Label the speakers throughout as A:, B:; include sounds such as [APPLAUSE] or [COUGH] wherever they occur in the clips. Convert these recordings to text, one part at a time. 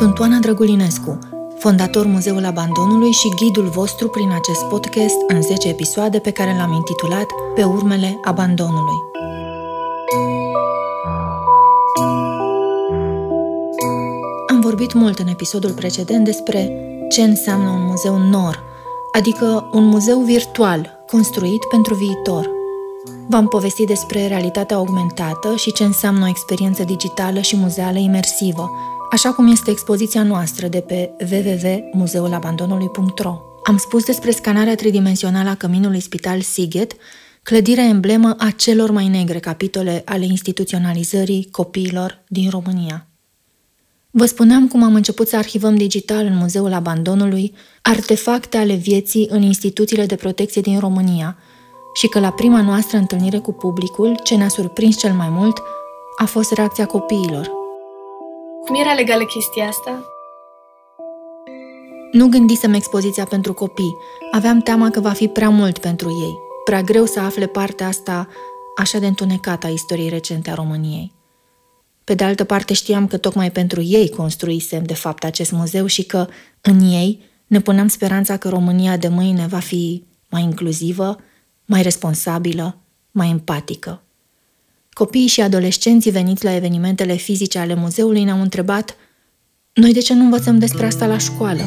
A: Sunt Oana Drăgulinescu, fondator Muzeul Abandonului și ghidul vostru prin acest podcast în 10 episoade pe care l-am intitulat Pe urmele abandonului. Am vorbit mult în episodul precedent despre ce înseamnă un muzeu NOR, adică un muzeu virtual construit pentru viitor – V-am povestit despre realitatea augmentată și ce înseamnă o experiență digitală și muzeală imersivă, așa cum este expoziția noastră de pe www.muzeulabandonului.ro. Am spus despre scanarea tridimensională a căminului Spital Siget, clădirea emblemă a celor mai negre capitole ale instituționalizării copiilor din România. Vă spuneam cum am început să arhivăm digital în Muzeul Abandonului artefacte ale vieții în instituțiile de protecție din România – și că la prima noastră întâlnire cu publicul, ce ne-a surprins cel mai mult a fost reacția copiilor.
B: Cum era legală chestia asta?
A: Nu gândisem expoziția pentru copii. Aveam teama că va fi prea mult pentru ei. Prea greu să afle partea asta așa de întunecată a istoriei recente a României. Pe de altă parte știam că tocmai pentru ei construisem de fapt acest muzeu și că în ei ne puneam speranța că România de mâine va fi mai inclusivă, mai responsabilă, mai empatică. Copiii și adolescenții veniți la evenimentele fizice ale muzeului ne-au întrebat Noi de ce nu învățăm despre asta la școală?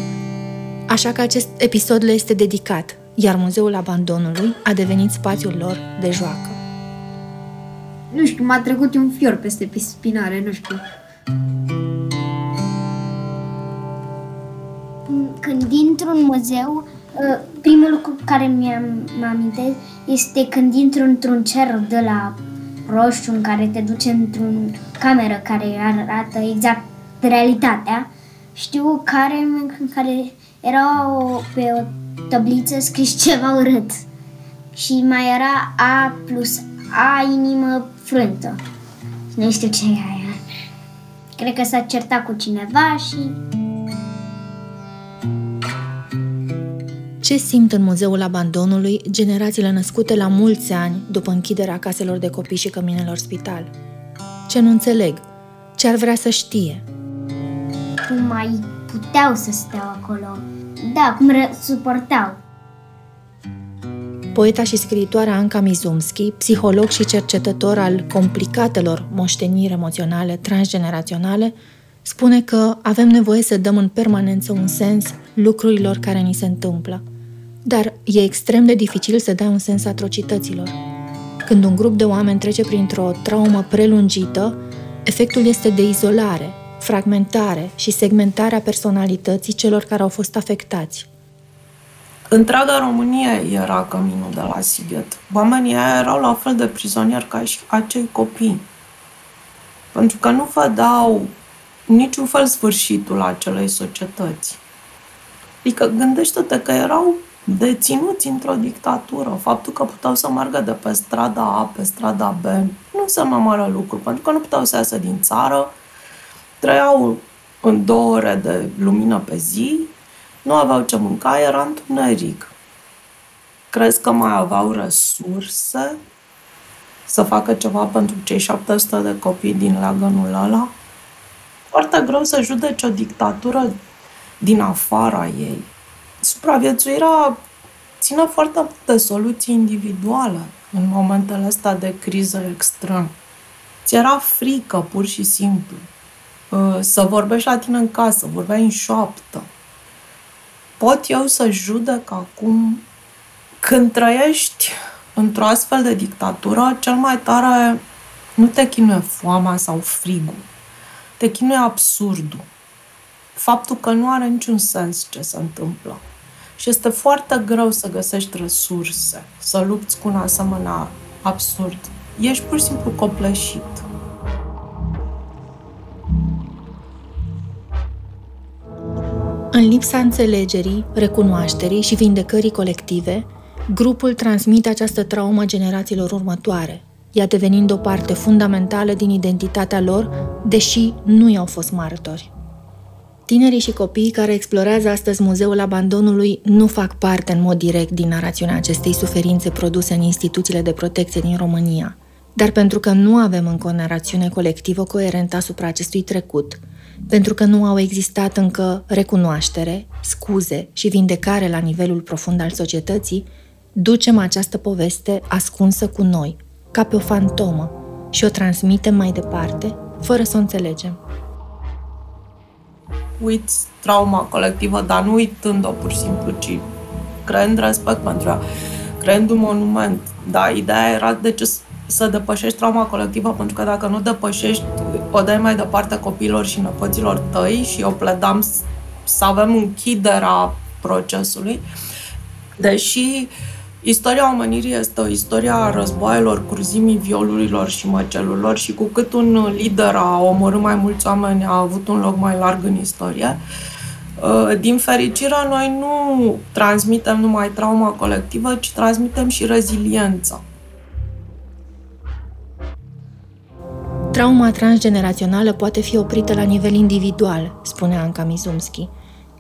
A: Așa că acest episod le este dedicat, iar Muzeul Abandonului a devenit spațiul lor de joacă.
C: Nu știu, m-a trecut un fior peste spinare, nu știu.
D: Când intru în muzeu, ă, primul lucru care mi-am amintesc este când intru într-un cer de la roșu în care te duce într-un cameră care arată exact realitatea. Știu care, în care era o, pe o tabliță scris [LAUGHS] ceva urât și mai era A plus A inimă frântă. Nu știu ce e aia. Cred că s-a certat cu cineva și
A: Ce simt în Muzeul Abandonului generațiile născute la mulți ani după închiderea caselor de copii și căminelor spital? Ce nu înțeleg? Ce ar vrea să știe?
D: Cum mai puteau să stea acolo? Da, cum suportau.
A: Poeta și scriitoarea Anca Mizumski, psiholog și cercetător al complicatelor moșteniri emoționale transgeneraționale, spune că avem nevoie să dăm în permanență un sens lucrurilor care ni se întâmplă – dar e extrem de dificil să dai un sens atrocităților. Când un grup de oameni trece printr-o traumă prelungită, efectul este de izolare, fragmentare și segmentare a personalității celor care au fost afectați.
E: Întreaga Românie era căminul de la Sighet. Oamenii erau la fel de prizonieri ca și acei copii. Pentru că nu vedeau niciun fel sfârșitul acelei societăți. Adică gândește-te că erau deținuți într-o dictatură. Faptul că puteau să meargă de pe strada A pe strada B nu înseamnă mare lucru, pentru că nu puteau să iasă din țară, trăiau în două ore de lumină pe zi, nu aveau ce mânca, era întuneric. Crezi că mai aveau resurse să facă ceva pentru cei 700 de copii din leagănul ăla? Foarte greu să judece o dictatură din afara ei supraviețuirea ține foarte mult de soluții individuale în momentele astea de criză extrem. Ți era frică, pur și simplu. Uh, să vorbești la tine în casă, vorbeai în șoaptă. Pot eu să judec acum când trăiești într-o astfel de dictatură, cel mai tare nu te chinuie foamea sau frigul. Te chinuie absurdul. Faptul că nu are niciun sens ce se întâmplă. Și este foarte greu să găsești resurse, să lupți cu un asemenea absurd. Ești pur și simplu copleșit.
A: În lipsa înțelegerii, recunoașterii și vindecării colective, grupul transmite această traumă generațiilor următoare, ea devenind o parte fundamentală din identitatea lor, deși nu i-au fost martori. Tinerii și copiii care explorează astăzi Muzeul Abandonului nu fac parte în mod direct din narațiunea acestei suferințe produse în instituțiile de protecție din România. Dar pentru că nu avem încă o narațiune colectivă coerentă asupra acestui trecut, pentru că nu au existat încă recunoaștere, scuze și vindecare la nivelul profund al societății, ducem această poveste ascunsă cu noi, ca pe o fantomă, și o transmitem mai departe, fără să o înțelegem.
E: Uiți trauma colectivă, dar nu uitând-o pur și simplu, ci creând respect pentru ea, creând un monument. Da, ideea era de ce să depășești trauma colectivă, pentru că dacă nu depășești, o dai mai departe copiilor și năpăților tăi și eu pledam să avem închiderea procesului. Deși istoria omenirii este o istorie a războaielor, curzimii, violurilor și măcelurilor și cu cât un lider a omorât mai mulți oameni, a avut un loc mai larg în istorie, uh, din fericire, noi nu transmitem numai trauma colectivă, ci transmitem și reziliența.
A: Trauma transgenerațională poate fi oprită la nivel individual, spune Anca Mizumski.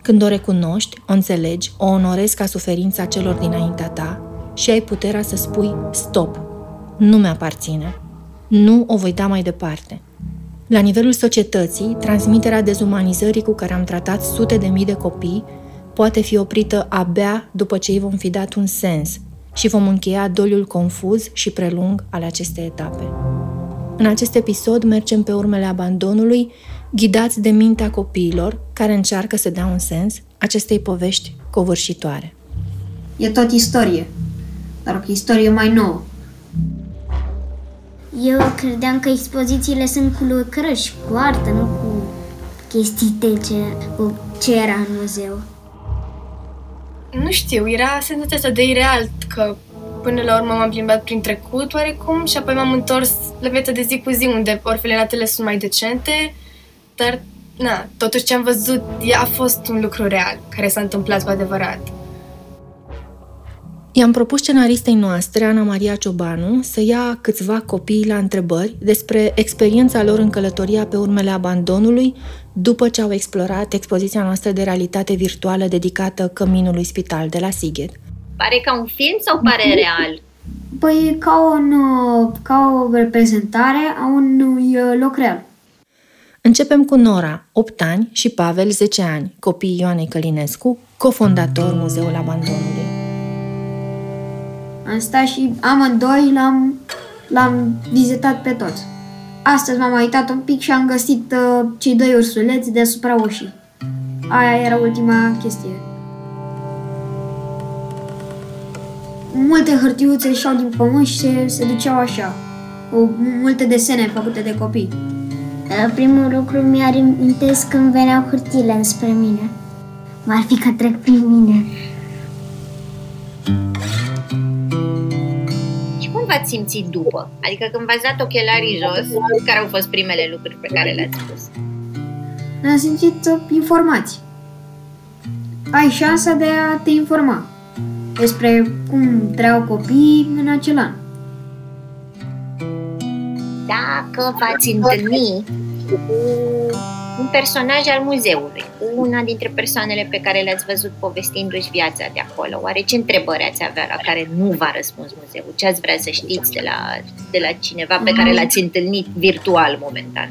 A: Când o recunoști, o înțelegi, o onorezi ca suferința celor dinaintea ta și ai puterea să spui stop, nu mi-aparține, nu o voi da mai departe. La nivelul societății, transmiterea dezumanizării cu care am tratat sute de mii de copii poate fi oprită abia după ce îi vom fi dat un sens și vom încheia doliul confuz și prelung al acestei etape. În acest episod mergem pe urmele abandonului, ghidați de mintea copiilor care încearcă să dea un sens acestei povești covârșitoare.
C: E tot istorie, dar o istorie mai nouă.
D: Eu credeam că expozițiile sunt cu lucrări, cu artă, nu cu chestii ce, cu ce era în muzeu.
B: Nu știu, era senzația asta de ireal, că Până la urmă m-am plimbat prin trecut oarecum și apoi m-am întors la viața de zi cu zi, unde orfelinatele sunt mai decente, dar, na, totuși ce am văzut a fost un lucru real, care s-a întâmplat cu adevărat.
A: I-am propus scenaristei noastre, Ana Maria Ciobanu, să ia câțiva copii la întrebări despre experiența lor în călătoria pe urmele abandonului după ce au explorat expoziția noastră de realitate virtuală dedicată Căminului Spital de la Sighet.
F: Pare ca un film sau pare mhm. real?
C: Păi ca, un, ca o reprezentare a unui uh, loc real.
A: Începem cu Nora, 8 ani, și Pavel, 10 ani, copiii Ioanei Călinescu, cofondator Muzeul Abandonului.
C: Am stat și amândoi l-am, l-am vizitat pe toți. Astăzi m-am uitat un pic și am găsit uh, cei doi ursuleți deasupra ușii. Aia era ultima chestie. multe hârtiuțe ieșeau din pământ și se, se duceau așa. Cu multe desene făcute de copii.
D: Primul lucru mi-ar amintesc când veneau hârtile înspre mine. M-ar fi că trec prin mine.
F: Și cum v-ați simțit după? Adică când v-ați dat ochelarii jos, care au fost primele lucruri pe care le-ați spus?
C: Ne-am simțit uh, informați. Ai șansa de a te informa despre cum trăiau copiii în acel an.
F: Dacă v-ați întâlni cu un personaj al muzeului, una dintre persoanele pe care le-ați văzut povestindu-și viața de acolo, oare ce întrebări ați avea la care nu v-a răspuns muzeul? Ce ați vrea să știți de la, de la cineva pe care l-ați întâlnit virtual momentan?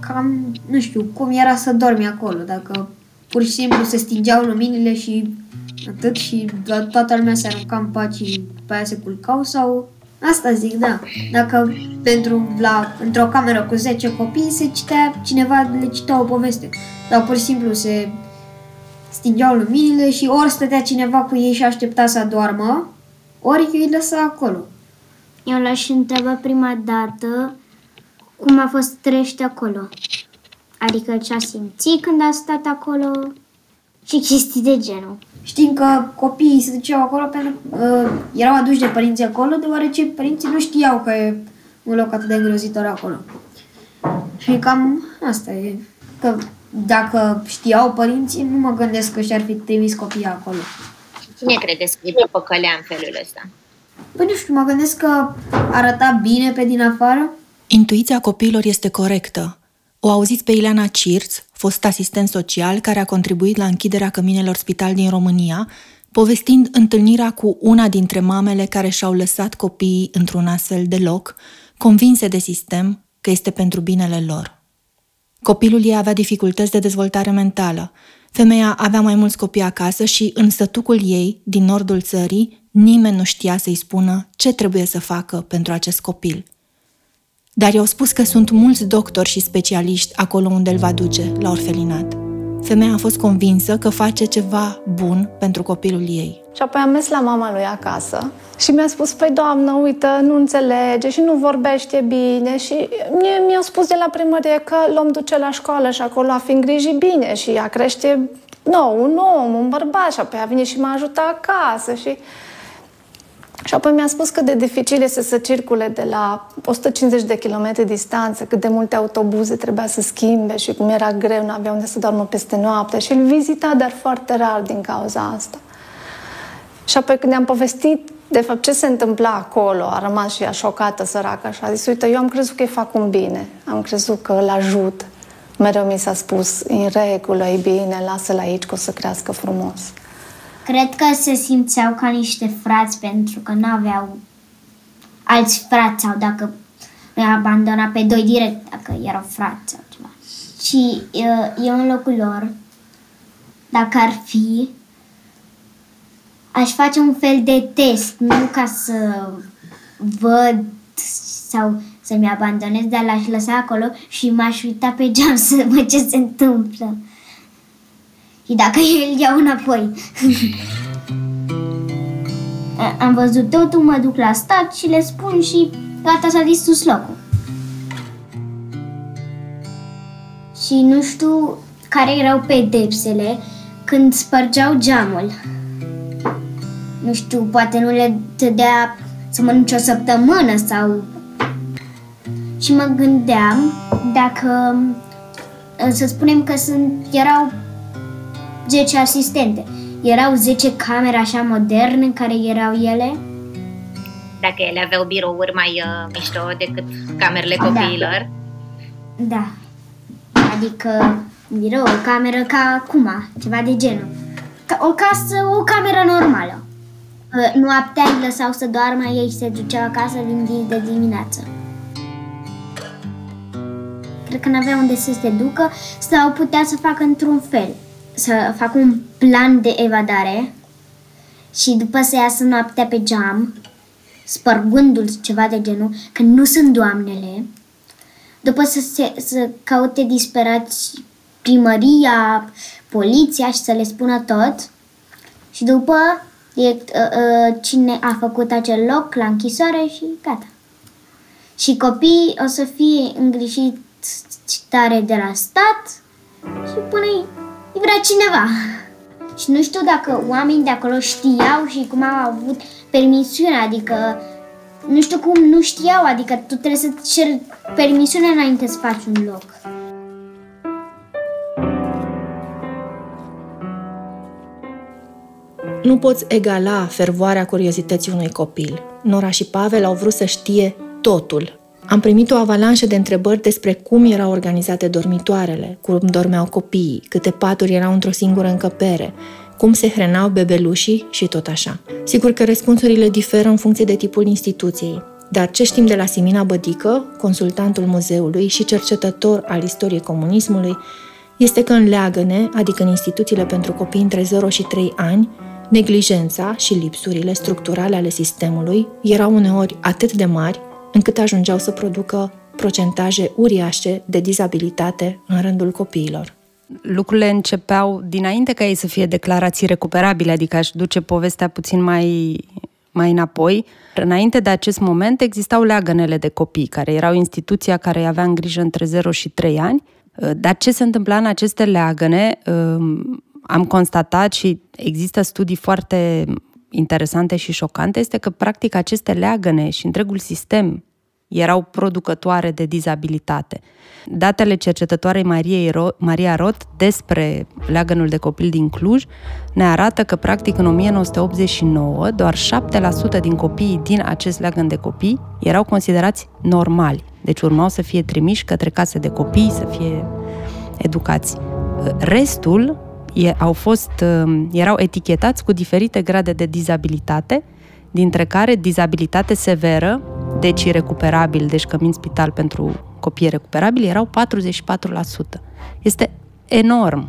C: Cam, nu știu, cum era să dormi acolo, dacă pur și simplu se stingeau luminile și atât și toată lumea se arunca în paci și pe aia se culcau sau... Asta zic, da. Dacă pentru la, într-o cameră cu 10 copii se citea, cineva le citea o poveste. Sau pur și simplu se stingeau luminile și ori stătea cineva cu ei și aștepta să doarmă, ori îi lăsa acolo.
D: Eu l-aș întreba prima dată cum a fost trește acolo. Adică ce a simțit când a stat acolo și chestii de genul.
C: Știm că copiii se duceau acolo pentru că uh, erau aduși de părinții acolo, deoarece părinții nu știau că e un loc atât de îngrozitor acolo. Și cam asta e. Că dacă știau părinții, nu mă gândesc că și-ar fi trimis copiii acolo.
F: Cine credeți că e păcălea în felul ăsta?
C: Păi nu știu, mă gândesc că arăta bine pe din afară.
A: Intuiția copiilor este corectă. O auziți pe Ileana Cirț, fost asistent social care a contribuit la închiderea căminelor spital din România, povestind întâlnirea cu una dintre mamele care și-au lăsat copiii într-un astfel de loc, convinse de sistem că este pentru binele lor. Copilul ei avea dificultăți de dezvoltare mentală. Femeia avea mai mulți copii acasă și în sătucul ei, din nordul țării, nimeni nu știa să-i spună ce trebuie să facă pentru acest copil. Dar i-au spus că sunt mulți doctori și specialiști acolo unde îl va duce, la orfelinat. Femeia a fost convinsă că face ceva bun pentru copilul ei.
G: Și apoi am mers la mama lui acasă și mi-a spus, păi doamnă, uite, nu înțelege și nu vorbește bine și mie, mi-a spus de la primărie că l-om duce la școală și acolo a fi îngrijit bine și a crește nou, un om, un bărbat și apoi a venit și m-a ajutat acasă și... Și apoi mi-a spus cât de dificil este să circule de la 150 de kilometri distanță, cât de multe autobuze trebuia să schimbe și cum era greu, nu avea unde să doarmă peste noapte și îl vizita, dar foarte rar din cauza asta. Și apoi când i-am povestit de fapt ce se întâmpla acolo, a rămas și ea șocată, săracă, și a zis, uite, eu am crezut că îi fac un bine, am crezut că îl ajut. Mereu mi s-a spus, în regulă, e bine, lasă-l aici, că o să crească frumos.
D: Cred că se simțeau ca niște frați pentru că nu aveau alți frați sau dacă îi abandona pe doi direct, dacă erau frați sau ceva. Și eu, eu în locul lor, dacă ar fi, aș face un fel de test, nu ca să văd sau să-mi abandonez, dar l-aș lăsa acolo și m-aș uita pe geam să văd ce se întâmplă. Și dacă [LAUGHS] el iau înapoi. [LAUGHS] Am văzut totul, mă duc la stat și le spun și gata s-a distrus locul. Și nu știu care erau pedepsele când spărgeau geamul nu știu, poate nu le dădea să mănânce o săptămână sau... Și mă gândeam dacă, să spunem că sunt, erau 10 asistente, erau 10 camere așa moderne care erau ele?
F: Dacă ele aveau birouri mai uh, mișto decât camerele da. copiilor?
D: Da. da. Adică birou, o cameră ca acum, ceva de genul. O casă, o cameră normală. Noaptea îi lăsau să doarmă, ei se duceau acasă din de dimineață. Cred că n-aveau unde să se ducă sau putea să facă într-un fel. Să facă un plan de evadare și după să iasă noaptea pe geam, spărgându-l ceva de genul, că nu sunt doamnele, după să, se, să caute disperați primăria, poliția și să le spună tot și după e, uh, uh, cine a făcut acel loc la închisoare și gata. Și copiii o să fie îngrijiți tare de la stat și până îi vrea cineva. Și nu știu dacă oamenii de acolo știau și cum au avut permisiunea, adică nu știu cum nu știau, adică tu trebuie să ceri permisiune înainte să faci un loc.
A: Nu poți egala fervoarea curiozității unui copil. Nora și Pavel au vrut să știe totul. Am primit o avalanșă de întrebări despre cum erau organizate dormitoarele, cum dormeau copiii, câte paturi erau într-o singură încăpere, cum se hrenau bebelușii și tot așa. Sigur că răspunsurile diferă în funcție de tipul instituției, dar ce știm de la Simina Bădică, consultantul muzeului și cercetător al istoriei comunismului, este că în leagăne, adică în instituțiile pentru copii între 0 și 3 ani, Neglijența și lipsurile structurale ale sistemului erau uneori atât de mari încât ajungeau să producă procentaje uriașe de dizabilitate în rândul copiilor.
H: Lucrurile începeau dinainte ca ei să fie declarații recuperabile, adică aș duce povestea puțin mai, mai înapoi. Înainte de acest moment existau leagănele de copii, care erau instituția care avea în grijă între 0 și 3 ani. Dar ce se întâmpla în aceste leagăne am constatat și există studii foarte interesante și șocante, este că practic aceste leagăne și întregul sistem erau producătoare de dizabilitate. Datele cercetătoarei Mariei Ro- Maria Roth despre leagănul de copil din Cluj ne arată că, practic, în 1989, doar 7% din copiii din acest leagăn de copii erau considerați normali. Deci urmau să fie trimiși către case de copii, să fie educați. Restul au fost, um, erau etichetați cu diferite grade de dizabilitate, dintre care dizabilitate severă, deci recuperabil, deci cămin spital pentru copii recuperabili, erau 44%. Este enorm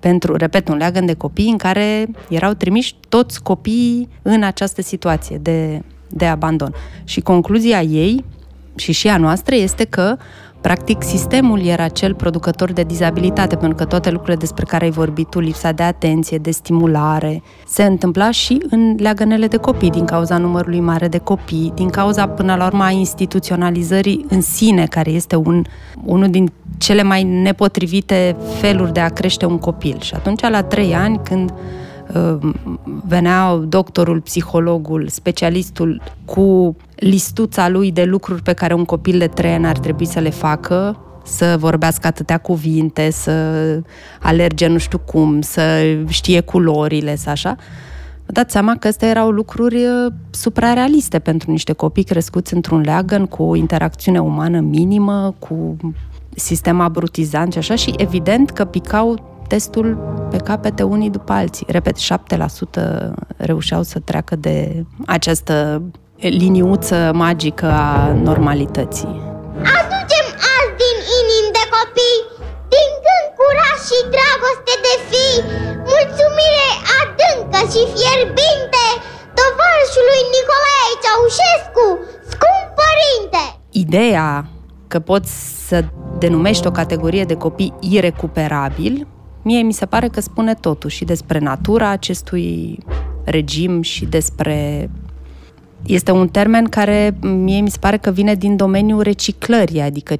H: pentru, repet, un leagăn de copii în care erau trimiși toți copiii în această situație de, de abandon. Și concluzia ei și și a noastră este că Practic, sistemul era cel producător de dizabilitate, pentru că toate lucrurile despre care ai vorbit tu, lipsa de atenție, de stimulare, se întâmpla și în leagănele de copii, din cauza numărului mare de copii, din cauza, până la urmă, a instituționalizării în sine, care este un, unul din cele mai nepotrivite feluri de a crește un copil. Și atunci, la trei ani, când uh, venea doctorul, psihologul, specialistul cu listuța lui de lucruri pe care un copil de trei ani ar trebui să le facă, să vorbească atâtea cuvinte, să alerge nu știu cum, să știe culorile, să așa. Vă dați seama că astea erau lucruri uh, suprarealiste pentru niște copii crescuți într-un leagăn cu o interacțiune umană minimă, cu sistem abrutizant și așa și evident că picau testul pe capete unii după alții. Repet, 7% reușeau să treacă de această liniuță magică a normalității.
I: Aducem azi din inimi de copii, din când curaj și dragoste de fi, mulțumire adâncă și fierbinte, tovarășului Nicolae Ceaușescu, scump părinte!
H: Ideea că poți să denumești o categorie de copii irecuperabil, mie mi se pare că spune totul și despre natura acestui regim și despre este un termen care mie mi se pare că vine din domeniul reciclării, adică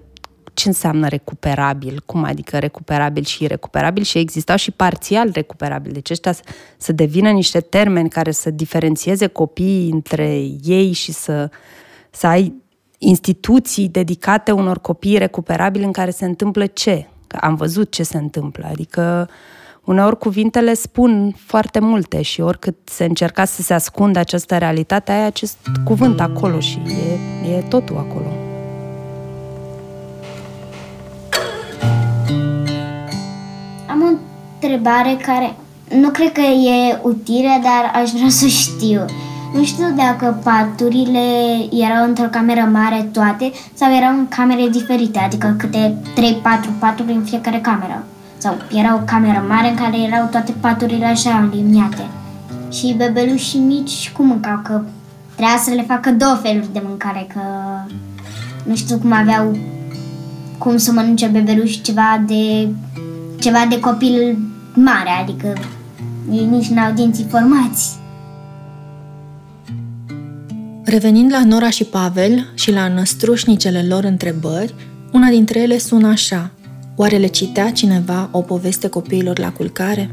H: ce înseamnă recuperabil, cum adică recuperabil și recuperabil și existau și parțial recuperabil. Deci ăștia să devină niște termeni care să diferențieze copiii între ei și să, să ai instituții dedicate unor copii recuperabili în care se întâmplă ce? Că am văzut ce se întâmplă. Adică uh, uneori cuvintele spun foarte multe și oricât se încerca să se ascundă această realitate, ai acest cuvânt acolo și e, e totul acolo.
D: Am o întrebare care nu cred că e utilă, dar aș vrea să știu. Nu știu dacă paturile erau într-o cameră mare toate sau erau în camere diferite, adică câte 3-4 paturi în fiecare cameră sau era o cameră mare în care erau toate paturile așa aliniate. Și bebelușii mici cum mâncau? Că trebuia să le facă două feluri de mâncare, că nu știu cum aveau cum să mănânce bebeluși ceva de ceva de copil mare, adică ei nici n-au dinții formați.
A: Revenind la Nora și Pavel și la năstrușnicele lor întrebări, una dintre ele sună așa – Oare le citea cineva o poveste copiilor la culcare?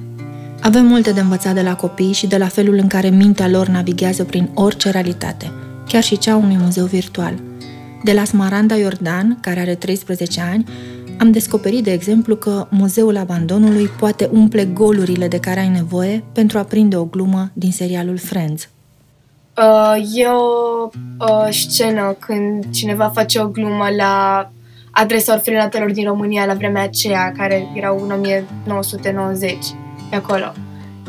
A: Avem multe de învățat de la copii și de la felul în care mintea lor navighează prin orice realitate, chiar și cea unui muzeu virtual. De la Smaranda Iordan, care are 13 ani, am descoperit, de exemplu, că Muzeul Abandonului poate umple golurile de care ai nevoie pentru a prinde o glumă din serialul Friends.
B: Uh, e o uh, scenă când cineva face o glumă la adresa orfelinatelor din România la vremea aceea, care erau în 1990, pe acolo.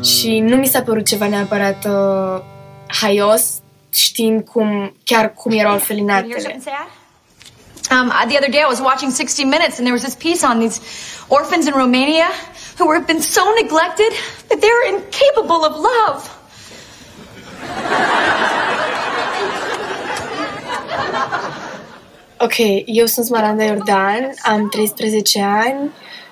B: Și nu mi s-a părut ceva neapărat uh, haios, știind cum, chiar cum erau orfelinatele.
J: Um, the other day I was watching 60 Minutes and there was this piece on these orphans in Romania who have been so neglected that they're incapable of love.
B: Ok, eu sunt Smaranda Iordan, am 13 ani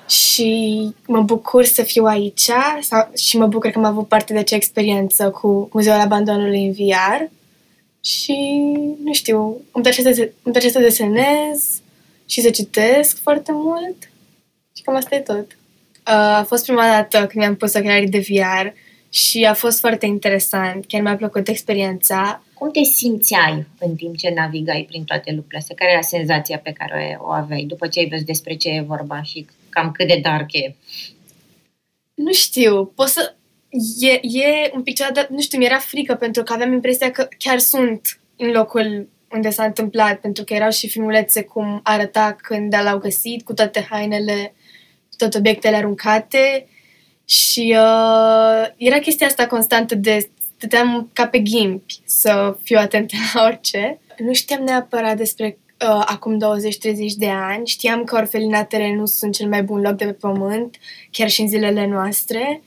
B: și mă bucur să fiu aici sau, și mă bucur că am avut parte de acea experiență cu Muzeul Abandonului în VR și, nu știu, îmi place să, îmi place să desenez și să citesc foarte mult și cam asta e tot. Uh, a fost prima dată când mi-am pus ochelarii de VR și a fost foarte interesant, chiar mi-a plăcut experiența
F: cum te simțeai în timp ce navigai prin toate lucrurile astea? Care era senzația pe care o aveai după ce ai văzut despre ce e vorba și cam cât de dark e?
B: Nu știu, pot să... E, e un pic ceva, dar nu știu, mi-era frică pentru că aveam impresia că chiar sunt în locul unde s-a întâmplat, pentru că erau și filmulețe cum arăta când l-au găsit, cu toate hainele, toate obiectele aruncate și uh, era chestia asta constantă de stăteam ca pe ghimpi să fiu atentă la orice. Nu știam neapărat despre uh, acum 20-30 de ani. Știam că orfelinatele nu sunt cel mai bun loc de pe pământ, chiar și în zilele noastre.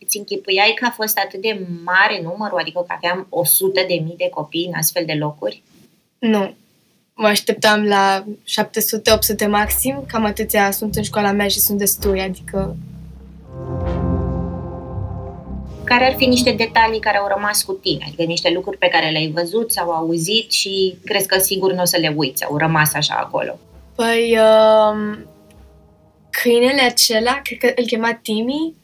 F: Îți închipuiai că a fost atât de mare numărul, adică că aveam 100 de mii de copii în astfel de locuri?
B: Nu. Mă așteptam la 700-800 maxim, cam atâția sunt în școala mea și sunt destui, adică
F: care ar fi niște detalii care au rămas cu tine, adică niște lucruri pe care le-ai văzut sau auzit și crezi că sigur nu o să le uiți, au rămas așa acolo?
B: Păi, uh, câinele acela, cred că îl chema Timi,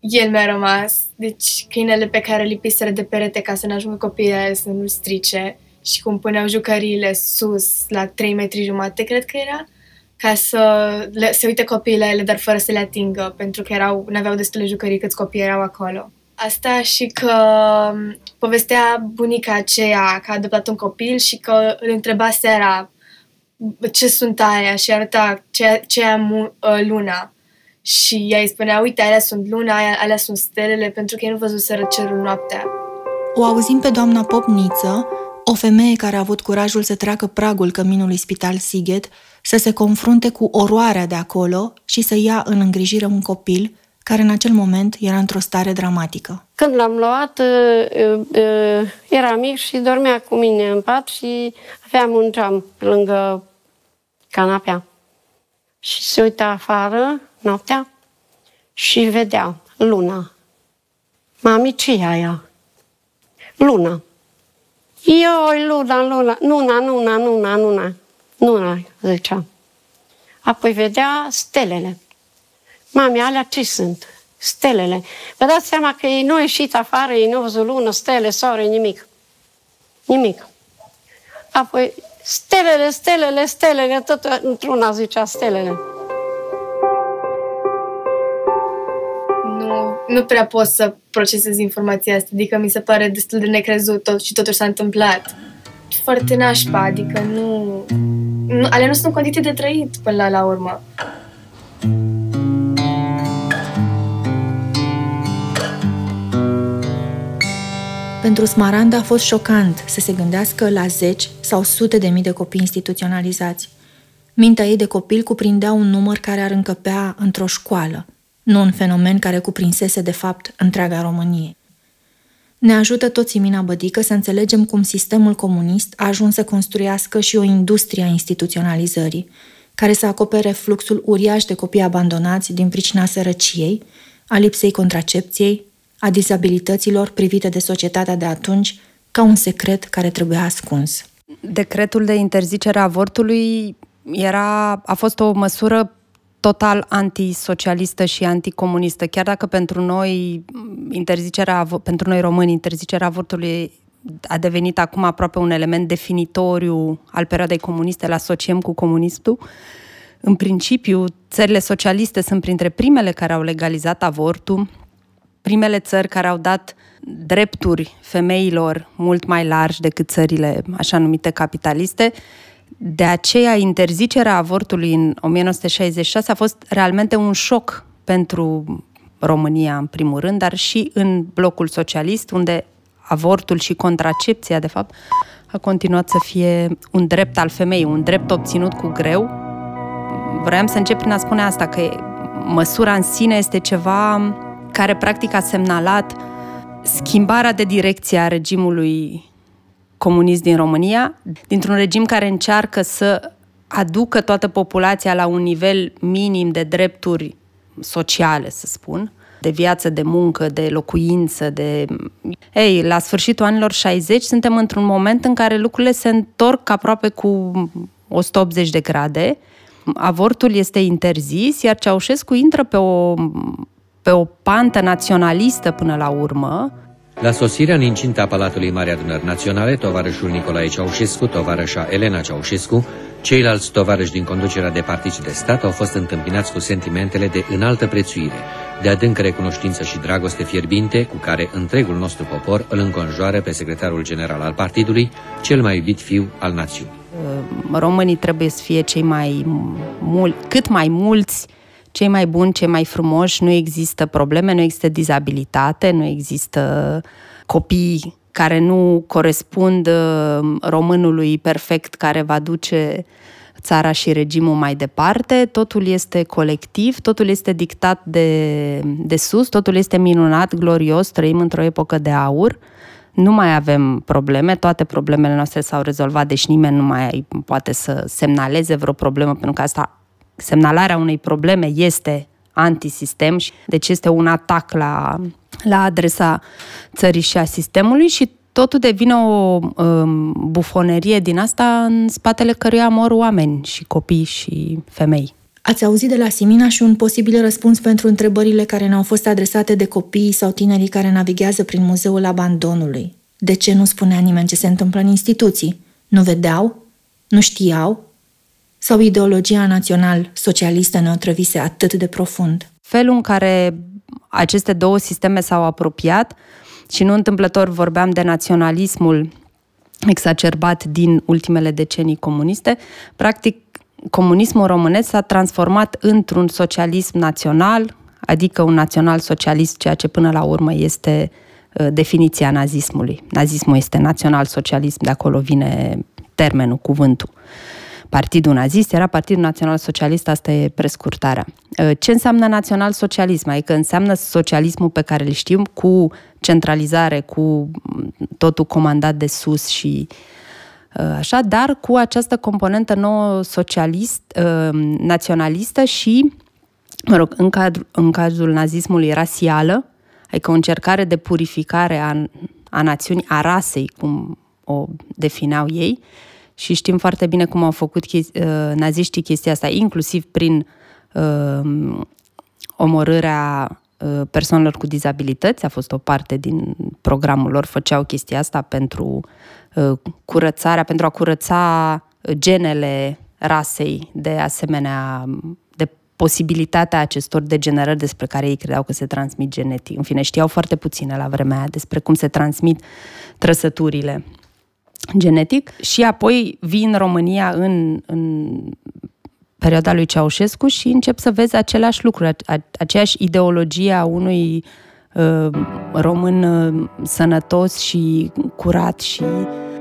B: el mi-a rămas. Deci câinele pe care îl lipiseră de perete ca să ne ajungă copiii să nu strice și cum puneau jucăriile sus, la 3 metri jumate, cred că era, ca să le, se uite copiii la ele, dar fără să le atingă, pentru că erau, nu aveau destule jucării câți copii erau acolo. Asta și că um, povestea bunica aceea că a adoptat un copil și că îl întreba seara ce sunt aia și arăta ce, ce e uh, luna. Și ea îi spunea, uite, alea sunt luna, alea, alea sunt stelele, pentru că ei nu văzuseră cerul noaptea.
A: O auzim pe doamna Popniță, o femeie care a avut curajul să treacă pragul căminului Spital Sighet, să se confrunte cu oroarea de acolo și să ia în îngrijire un copil care în acel moment era într-o stare dramatică.
K: Când l-am luat, uh, uh, era mic și dormea cu mine în pat și aveam un geam lângă canapea. Și se uita afară noaptea și vedea luna. Mami, ce e aia? Luna. Ioi, luna, luna, luna, luna, luna, luna, luna, zicea. Apoi vedea stelele. Mami, alea ce sunt? Stelele. Vă dați seama că ei nu au ieșit afară, ei nu au văzut lună, stele, soare, nimic. Nimic. Apoi, stelele, stelele, stelele, tot într-una zicea stelele.
B: Nu, nu prea pot să procesez informația asta, adică mi se pare destul de necrezut tot și totuși s-a întâmplat. Foarte nașpa, adică nu, nu ale nu sunt condiții de trăit până la, la urmă.
A: Pentru Smaranda a fost șocant să se gândească la zeci sau sute de mii de copii instituționalizați. Mintea ei de copil cuprindea un număr care ar încăpea într-o școală, nu un fenomen care cuprinsese de fapt întreaga Românie. Ne ajută toți Mina Bădică să înțelegem cum sistemul comunist a ajuns să construiască și o industrie a instituționalizării, care să acopere fluxul uriaș de copii abandonați din pricina sărăciei, a lipsei contracepției, a dizabilităților privite de societatea de atunci ca un secret care trebuia ascuns.
H: Decretul de interzicere a avortului era, a fost o măsură total antisocialistă și anticomunistă, chiar dacă pentru noi interzicerea, pentru noi români, interzicerea avortului a devenit acum aproape un element definitoriu al perioadei comuniste, îl asociem cu comunistul. În principiu, țările socialiste sunt printre primele care au legalizat avortul, primele țări care au dat drepturi femeilor mult mai largi decât țările așa numite capitaliste. De aceea, interzicerea avortului în 1966 a fost realmente un șoc pentru România, în primul rând, dar și în blocul socialist, unde avortul și contracepția, de fapt, a continuat să fie un drept al femeii, un drept obținut cu greu. Vreau să încep prin a spune asta, că măsura în sine este ceva care practic a semnalat schimbarea de direcție a regimului comunist din România, dintr-un regim care încearcă să aducă toată populația la un nivel minim de drepturi sociale, să spun, de viață, de muncă, de locuință, de... Ei, la sfârșitul anilor 60 suntem într-un moment în care lucrurile se întorc aproape cu 180 de grade, avortul este interzis, iar Ceaușescu intră pe o pe o pantă naționalistă până la urmă.
L: La sosirea în incinta Palatului Mare Adunări Naționale, tovarășul Nicolae Ceaușescu, tovarășa Elena Ceaușescu, ceilalți tovarăși din conducerea de partid de stat au fost întâmpinați cu sentimentele de înaltă prețuire, de adâncă recunoștință și dragoste fierbinte cu care întregul nostru popor îl înconjoară pe secretarul general al partidului, cel mai iubit fiu al națiunii.
H: Românii trebuie să fie cei mai mult, cât mai mulți cei mai buni, cei mai frumoși, nu există probleme, nu există dizabilitate, nu există copii care nu corespund uh, românului perfect care va duce țara și regimul mai departe, totul este colectiv, totul este dictat de, de sus, totul este minunat, glorios, trăim într-o epocă de aur, nu mai avem probleme, toate problemele noastre s-au rezolvat, deci nimeni nu mai poate să semnaleze vreo problemă, pentru că asta, semnalarea unei probleme este antisistem și deci este un atac la, la adresa țării și a sistemului și totul devine o um, bufonerie din asta în spatele căruia mor oameni și copii și femei.
A: Ați auzit de la Simina și un posibil răspuns pentru întrebările care ne-au fost adresate de copiii sau tinerii care navighează prin muzeul abandonului. De ce nu spunea nimeni ce se întâmplă în instituții? Nu vedeau? Nu știau? Sau ideologia național-socialistă ne otrăvise atât de profund?
H: Felul în care aceste două sisteme s-au apropiat și nu întâmplător vorbeam de naționalismul exacerbat din ultimele decenii comuniste, practic comunismul românesc s-a transformat într-un socialism național, adică un național-socialist, ceea ce până la urmă este uh, definiția nazismului. Nazismul este național-socialism, de acolo vine termenul, cuvântul. Partidul nazist era Partidul Național Socialist, asta e prescurtarea. Uh, ce înseamnă național-socialism? Adică înseamnă socialismul pe care îl știm cu centralizare, cu totul comandat de sus și uh, Uh, așa, dar cu această componentă nouă socialist, uh, naționalistă și, mă rog, în, cadru, în cazul nazismului rasială, adică o încercare de purificare a, a națiunii, a rasei, cum o defineau ei, și știm foarte bine cum au făcut chesti, uh, naziștii chestia asta, inclusiv prin uh, omorârea persoanelor cu dizabilități, a fost o parte din programul lor, făceau chestia asta pentru Uh, curățarea, pentru a curăța genele rasei de asemenea de posibilitatea acestor degenerări despre care ei credeau că se transmit genetic. În fine, știau foarte puține la vremea aia despre cum se transmit trăsăturile genetic și apoi vii în România în, în perioada lui Ceaușescu și încep să vezi același lucru, aceeași ideologie a unui uh, român uh, sănătos și curat și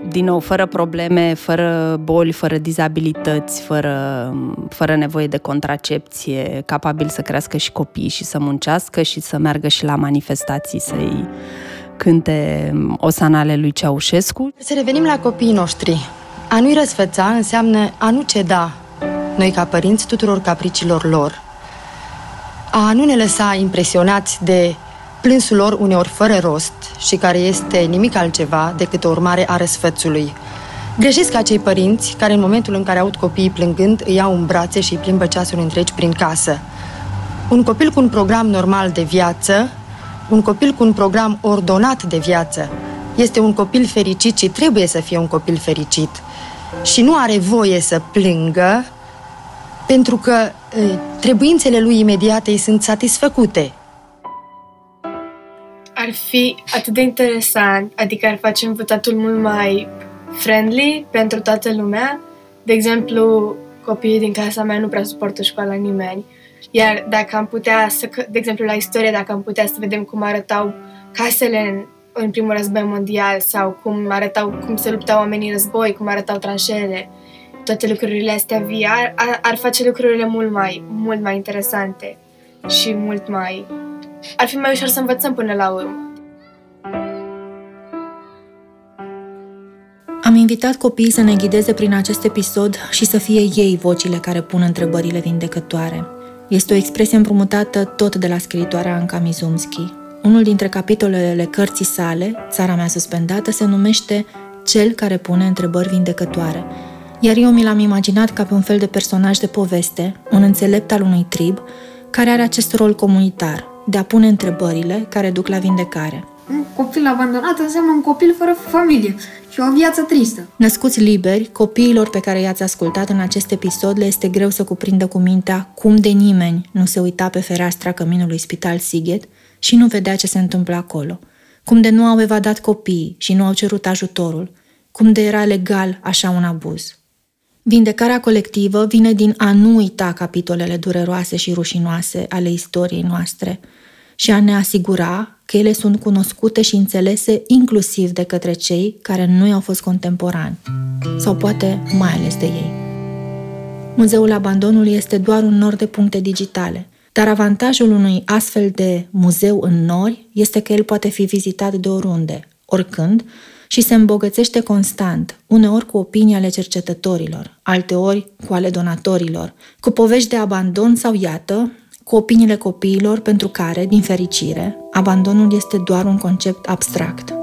H: din nou, fără probleme, fără boli, fără dizabilități, fără, fără nevoie de contracepție, capabil să crească și copii și să muncească și să meargă și la manifestații să-i cânte osanale lui Ceaușescu.
M: Să revenim la copiii noștri. A nu-i răsfăța înseamnă a nu ceda noi ca părinți tuturor capricilor lor. A nu ne lăsa impresionați de plânsul lor uneori fără rost și care este nimic altceva decât o urmare a răsfățului. Greșesc acei părinți care în momentul în care aud copiii plângând îi iau în brațe și îi plimbă ceasuri întregi prin casă. Un copil cu un program normal de viață, un copil cu un program ordonat de viață, este un copil fericit și trebuie să fie un copil fericit. Și nu are voie să plângă pentru că e, trebuințele lui imediate îi sunt satisfăcute
B: ar fi atât de interesant, adică ar face învățatul mult mai friendly pentru toată lumea. De exemplu, copiii din casa mea nu prea suportă școala nimeni. Iar dacă am putea să, de exemplu, la istorie, dacă am putea să vedem cum arătau casele în, în primul război mondial sau cum arătau, cum se luptau oamenii în război, cum arătau tranșele, toate lucrurile astea vii, ar, ar, ar face lucrurile mult mai, mult mai interesante și mult mai ar fi mai ușor să învățăm până la urmă.
A: Am invitat copiii să ne ghideze prin acest episod și să fie ei vocile care pun întrebările vindecătoare. Este o expresie împrumutată tot de la scriitoarea Anca Mizumski. Unul dintre capitolele cărții sale, Țara mea suspendată, se numește Cel care pune întrebări vindecătoare. Iar eu mi l-am imaginat ca pe un fel de personaj de poveste, un înțelept al unui trib, care are acest rol comunitar, de a pune întrebările care duc la vindecare.
C: Un copil abandonat înseamnă un copil fără familie și o viață tristă.
A: Născuți liberi, copiilor pe care i-ați ascultat în acest episod le este greu să cuprindă cu mintea cum de nimeni nu se uita pe fereastra căminului Spital Sighet și nu vedea ce se întâmplă acolo. Cum de nu au evadat copiii și nu au cerut ajutorul. Cum de era legal așa un abuz. Vindecarea colectivă vine din a nu uita capitolele dureroase și rușinoase ale istoriei noastre – și a ne asigura că ele sunt cunoscute și înțelese inclusiv de către cei care nu i-au fost contemporani, sau poate mai ales de ei. Muzeul Abandonului este doar un nor de puncte digitale, dar avantajul unui astfel de muzeu în nori este că el poate fi vizitat de oriunde, oricând, și se îmbogățește constant, uneori cu opinii ale cercetătorilor, alteori cu ale donatorilor, cu povești de abandon sau iată, cu opiniile copiilor pentru care, din fericire, abandonul este doar un concept abstract.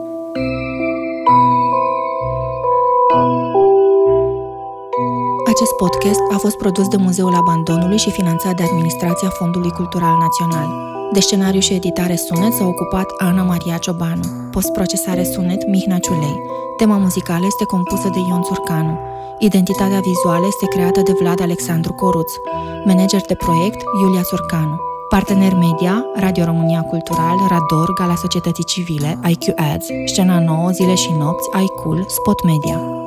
A: Acest podcast a fost produs de Muzeul Abandonului și finanțat de Administrația Fondului Cultural Național. De scenariu și editare sunet s-a ocupat Ana Maria Ciobanu, postprocesare sunet Mihnea Ciulei. Tema muzicală este compusă de Ion Țurcanu. Identitatea vizuală este creată de Vlad Alexandru Coruț. Manager de proiect Iulia Surcanu. Partener media, Radio România Cultural, Rador, Gala Societății Civile, IQ Ads, Scena 9, Zile și Nopți, iCool, Spot Media.